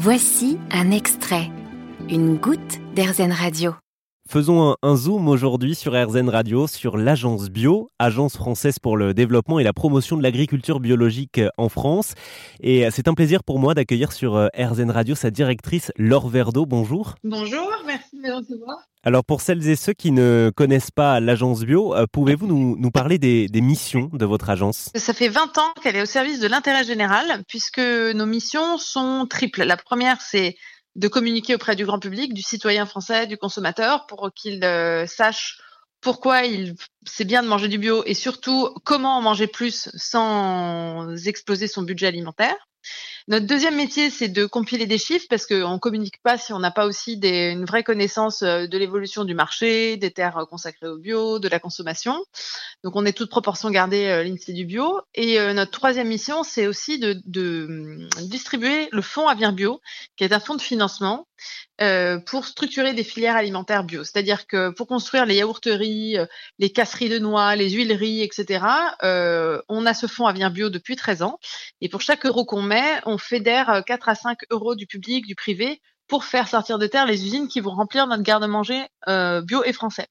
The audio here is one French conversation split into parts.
Voici un extrait, une goutte d'Airzen Radio. Faisons un, zoom aujourd'hui sur RZN Radio, sur l'agence Bio, agence française pour le développement et la promotion de l'agriculture biologique en France. Et c'est un plaisir pour moi d'accueillir sur RZN Radio sa directrice Laure Verdeau. Bonjour. Bonjour, merci de me recevoir. Alors pour celles et ceux qui ne connaissent pas l'agence Bio, euh, pouvez-vous nous, parler des, missions de votre agence? Ça fait 20 ans qu'elle est au service de l'intérêt général, puisque nos missions sont triples. La première, c'est de communiquer auprès du grand public, du citoyen français, du consommateur, pour qu'il euh, sache pourquoi il c'est bien de manger du bio et surtout comment en manger plus sans exploser son budget alimentaire. Notre deuxième métier, c'est de compiler des chiffres parce qu'on ne communique pas si on n'a pas aussi une vraie connaissance euh, de l'évolution du marché, des terres consacrées au bio, de la consommation. Donc, on est toute proportion gardée euh, l'INSEE du bio. Et euh, notre troisième mission, c'est aussi de, de, hum, distribuer le fonds Avenir Bio, qui est un fonds de financement euh, pour structurer des filières alimentaires bio. C'est-à-dire que pour construire les yaourteries, les casseries de noix, les huileries, etc., euh, on a ce fonds Avenir Bio depuis 13 ans. Et pour chaque euro qu'on met, on fédère 4 à 5 euros du public, du privé, pour faire sortir de terre les usines qui vont remplir notre garde-manger euh, bio et français.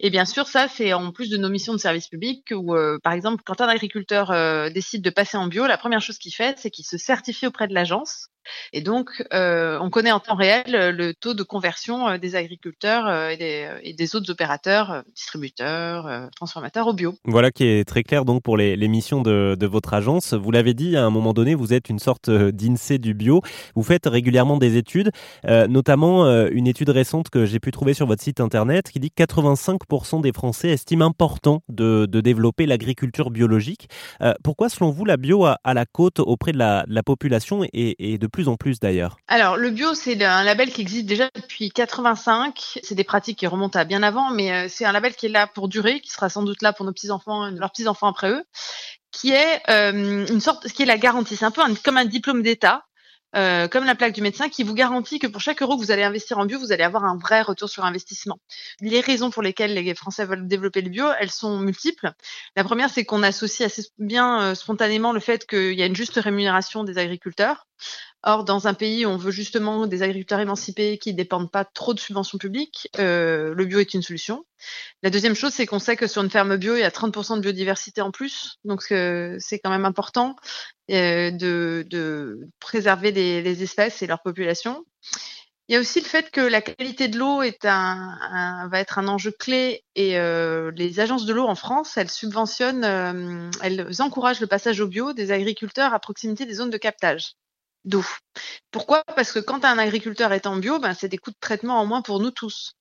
Et bien sûr, ça, c'est en plus de nos missions de service public où, euh, par exemple, quand un agriculteur euh, décide de passer en bio, la première chose qu'il fait, c'est qu'il se certifie auprès de l'agence. Et donc, euh, on connaît en temps réel le taux de conversion des agriculteurs et des, autres opérateurs, distributeurs, transformateurs au bio. Voilà qui est très clair donc pour les, missions de, de, votre agence. Vous l'avez dit, à un moment donné, vous êtes une sorte d'INSEE du bio. Vous faites régulièrement des études, notamment une étude récente que j'ai pu trouver sur votre site internet qui dit que 80 85% des Français estiment important de, développer l'agriculture biologique. Euh, pourquoi, selon vous, la bio a, la côte auprès de la, population et, de plus en plus d'ailleurs? Alors, le bio, c'est un label qui existe déjà depuis 85. C'est des pratiques qui remontent à bien avant, mais euh, c'est un label qui est là pour durer, qui sera sans doute là pour nos petits-enfants, leurs petits-enfants après eux qui est euh, une sorte, qui est la garantie. C'est un peu comme un diplôme d'État euh, comme la plaque du médecin, qui vous garantit que pour chaque euro que vous allez investir en bio, vous allez avoir un vrai retour sur investissement. Les raisons pour lesquelles les Français veulent développer le bio, elles sont multiples. La première, c'est qu'on associe assez bien euh, spontanément le fait qu'il y a une juste rémunération des agriculteurs. Or, dans un pays où on veut justement des agriculteurs émancipés qui ne dépendent pas trop de subventions publiques, euh, le bio est une solution. La deuxième chose, c'est qu'on sait que sur une ferme bio, il y a 30% de biodiversité en plus. Donc, c'est quand même important euh, de, préserver les, espèces et leur population. Il y a aussi le fait que la qualité de l'eau va être un enjeu clé et euh, les agences de l'eau en France, elles subventionnent, elles encouragent le passage au bio des agriculteurs à proximité des zones de captage d'eau. Pourquoi? Parce que quand un agriculteur est en bio, ben, c'est des coûts de traitement en moins pour nous tous.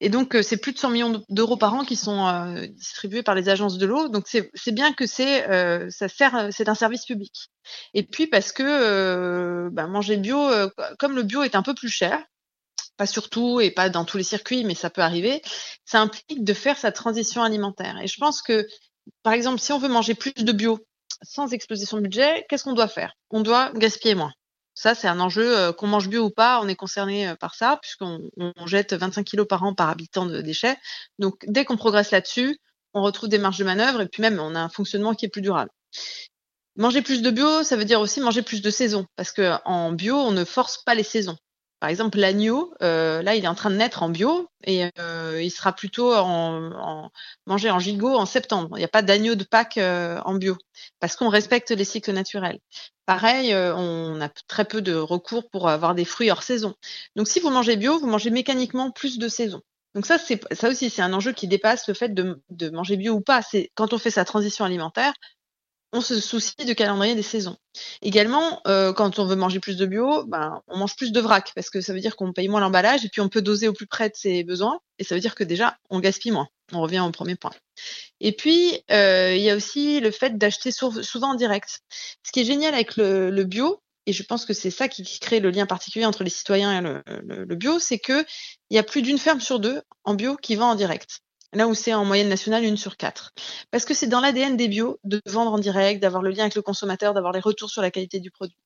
Et donc, euh, c'est plus de 100 millions d'euros par an qui sont euh, distribués par les agences de l'eau. Donc, c'est bien que c'est euh, ça sert, c'est un service public. Et puis, parce que ben, manger bio, comme le bio est un peu plus cher, pas surtout et pas dans tous les circuits, mais ça peut arriver, ça implique de faire sa transition alimentaire. Et je pense que, par exemple, si on veut manger plus de bio sans exploser son budget, qu'est-ce qu'on doit faire? On doit gaspiller moins. Ça, c'est un enjeu, euh, qu'on mange bio ou pas, on est concerné euh, par ça, puisqu'on jette 25 kilos par an par habitant de déchets. Donc, dès qu'on progresse là-dessus, on retrouve des marges de manœuvre et puis même, on a un fonctionnement qui est plus durable. Manger plus de bio, ça veut dire aussi manger plus de saison, parce qu'en bio, on ne force pas les saisons. Par exemple, l'agneau, euh, là, il est en train de naître en bio et euh, il sera plutôt mangé en gigot en septembre. Il n'y a pas d'agneau de Pâques euh, en bio parce qu'on respecte les cycles naturels. Pareil, on a très peu de recours pour avoir des fruits hors saison. Donc, si vous mangez bio, vous mangez mécaniquement plus de saison. Donc ça, ça aussi, c'est un enjeu qui dépasse le fait de, de manger bio ou pas. C'est quand on fait sa transition alimentaire, on se soucie du calendrier des saisons. Également, euh, quand on veut manger plus de bio, ben, on mange plus de vrac parce que ça veut dire qu'on paye moins l'emballage et puis on peut doser au plus près de ses besoins et ça veut dire que déjà on gaspille moins. On revient au premier point. Et puis euh, il y a aussi le fait d'acheter souvent en direct. Ce qui est génial avec le, bio, et je pense que c'est ça qui crée le lien particulier entre les citoyens et le, le bio, c'est que il y a plus d'une ferme sur deux en bio qui vend en direct. Là où c'est en moyenne nationale une sur quatre. Parce que c'est dans l'ADN des bio de vendre en direct, d'avoir le lien avec le consommateur, d'avoir les retours sur la qualité du produit.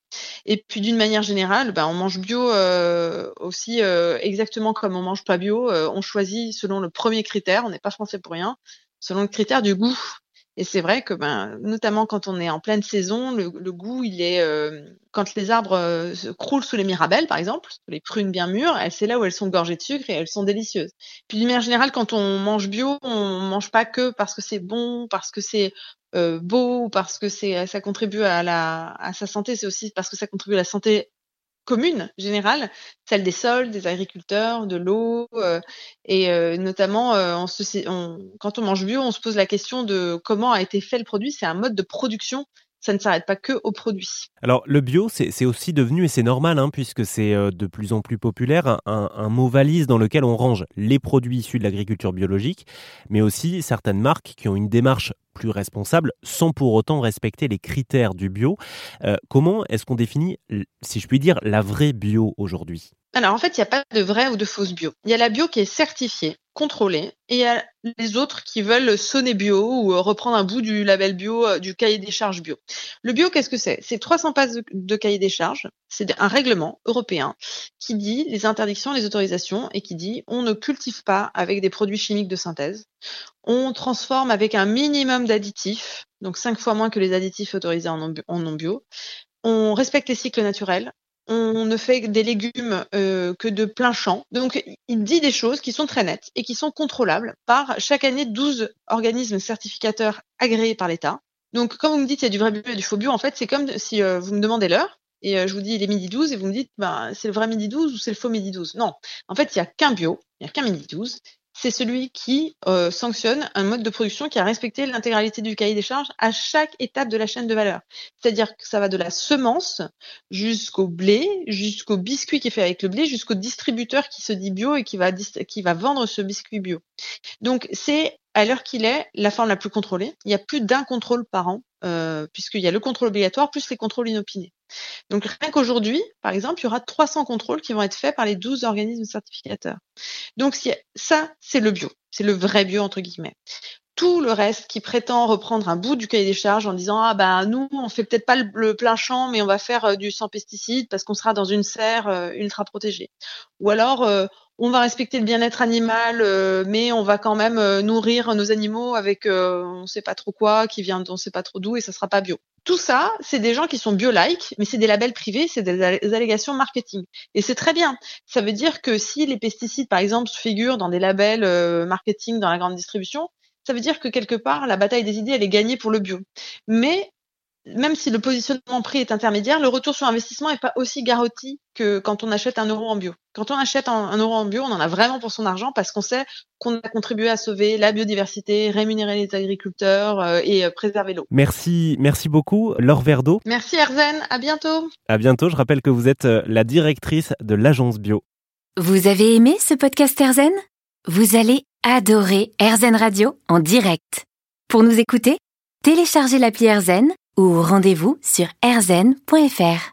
Et puis d'une manière générale, ben, on mange bio euh, aussi euh, exactement comme on mange pas bio. Euh, on choisit selon le premier critère, on n'est pas français pour rien, selon le critère du goût. Et c'est vrai que, ben, notamment quand on est en pleine saison, le, goût, il est euh, quand les arbres euh, croulent sous les mirabelles, par exemple, les prunes bien mûres, c'est là où elles sont gorgées de sucre et elles sont délicieuses. Puis d'une manière générale, quand on mange bio, on mange pas que parce que c'est bon, parce que c'est euh, beau, parce que c'est ça contribue à la à sa santé, c'est aussi parce que ça contribue à la santé commune générale, celle des sols, des agriculteurs, de l'eau, euh, et euh, notamment euh, quand on mange bio, on se pose la question de comment a été fait le produit. C'est un mode de production ça ne s'arrête pas que aux produits. Alors le bio, c'est aussi devenu, et c'est normal, hein, puisque c'est euh, de plus en plus populaire, un, mot valise dans lequel on range les produits issus de l'agriculture biologique, mais aussi certaines marques qui ont une démarche plus responsable sans pour autant respecter les critères du bio. Euh, comment est-ce qu'on définit, si je puis dire, la vraie bio aujourd'hui? Alors en fait, il n'y a pas de vrai ou de fausse bio. Il y a la bio qui est certifiée, contrôlée, et il y a les autres qui veulent sonner bio ou euh, reprendre un bout du label bio, euh, du cahier des charges bio. Le bio, qu'est-ce que c'est? C'est 300 pages de, cahier des charges. C'est un règlement européen qui dit les interdictions, les autorisations, et qui dit on ne cultive pas avec des produits chimiques de synthèse. On transforme avec un minimum d'additifs, donc cinq fois moins que les additifs autorisés en non bio. On respecte les cycles naturels on ne fait des légumes euh, que de plein champ. Donc, il dit des choses qui sont très nettes et qui sont contrôlables par chaque année 12 organismes certificateurs agréés par l'État. Donc, quand vous me dites qu'il y a du vrai bio et du faux bio, en fait, c'est comme si euh, vous me demandez l'heure et euh, je vous dis il est midi 12 et vous me dites ben, c'est le vrai midi 12 ou c'est le faux midi 12. Non, en fait, il n'y a qu'un bio, il n'y a qu'un midi 12 c'est celui qui euh, sanctionne un mode de production qui a respecté l'intégralité du cahier des charges à chaque étape de la chaîne de valeur. C'est-à-dire que ça va de la semence jusqu'au blé, jusqu'au biscuit qui est fait avec le blé, jusqu'au distributeur qui se dit bio et qui va, qui va vendre ce biscuit bio. Donc c'est à l'heure qu'il est la forme la plus contrôlée. Il y a plus d'un contrôle par an, euh, puisqu'il y a le contrôle obligatoire plus les contrôles inopinés. Donc rien qu'aujourd'hui, par exemple, il y aura 300 contrôles qui vont être faits par les 12 organismes certificateurs. Donc ça, c'est le bio, c'est le vrai bio entre guillemets. Tout le reste qui prétend reprendre un bout du cahier des charges en disant ah ben nous on fait peut-être pas le, plein champ mais on va faire euh, du sans pesticides parce qu'on sera dans une serre euh, ultra protégée. Ou alors on va respecter le bien-être animal, mais on va quand même nourrir nos animaux avec on ne sait pas trop quoi, qui vient on ne sait pas trop d'où et ça sera pas bio. Tout ça, c'est des gens qui sont bio-like, mais c'est des labels privés, c'est des allégations marketing. Et c'est très bien. Ça veut dire que si les pesticides, par exemple, figurent dans des labels euh, marketing dans la grande distribution, ça veut dire que quelque part, la bataille des idées, elle est gagnée pour le bio. Mais même si le positionnement prix est intermédiaire, le retour sur investissement n'est pas aussi garanti que quand on achète un euro en bio. Quand on achète un, euro en bio, on en a vraiment pour son argent parce qu'on sait qu'on a contribué à sauver la biodiversité, rémunérer les agriculteurs euh, et euh, préserver l'eau. Merci, merci beaucoup, Laure Verdeau. Merci Erzen, à bientôt. À bientôt, je rappelle que vous êtes euh, la directrice de l'agence bio. Vous avez aimé ce podcast Erzen? Vous allez adorer Erzen Radio en direct. Pour nous écouter, téléchargez l'appli Erzen ou rendez-vous sur rzn.fr.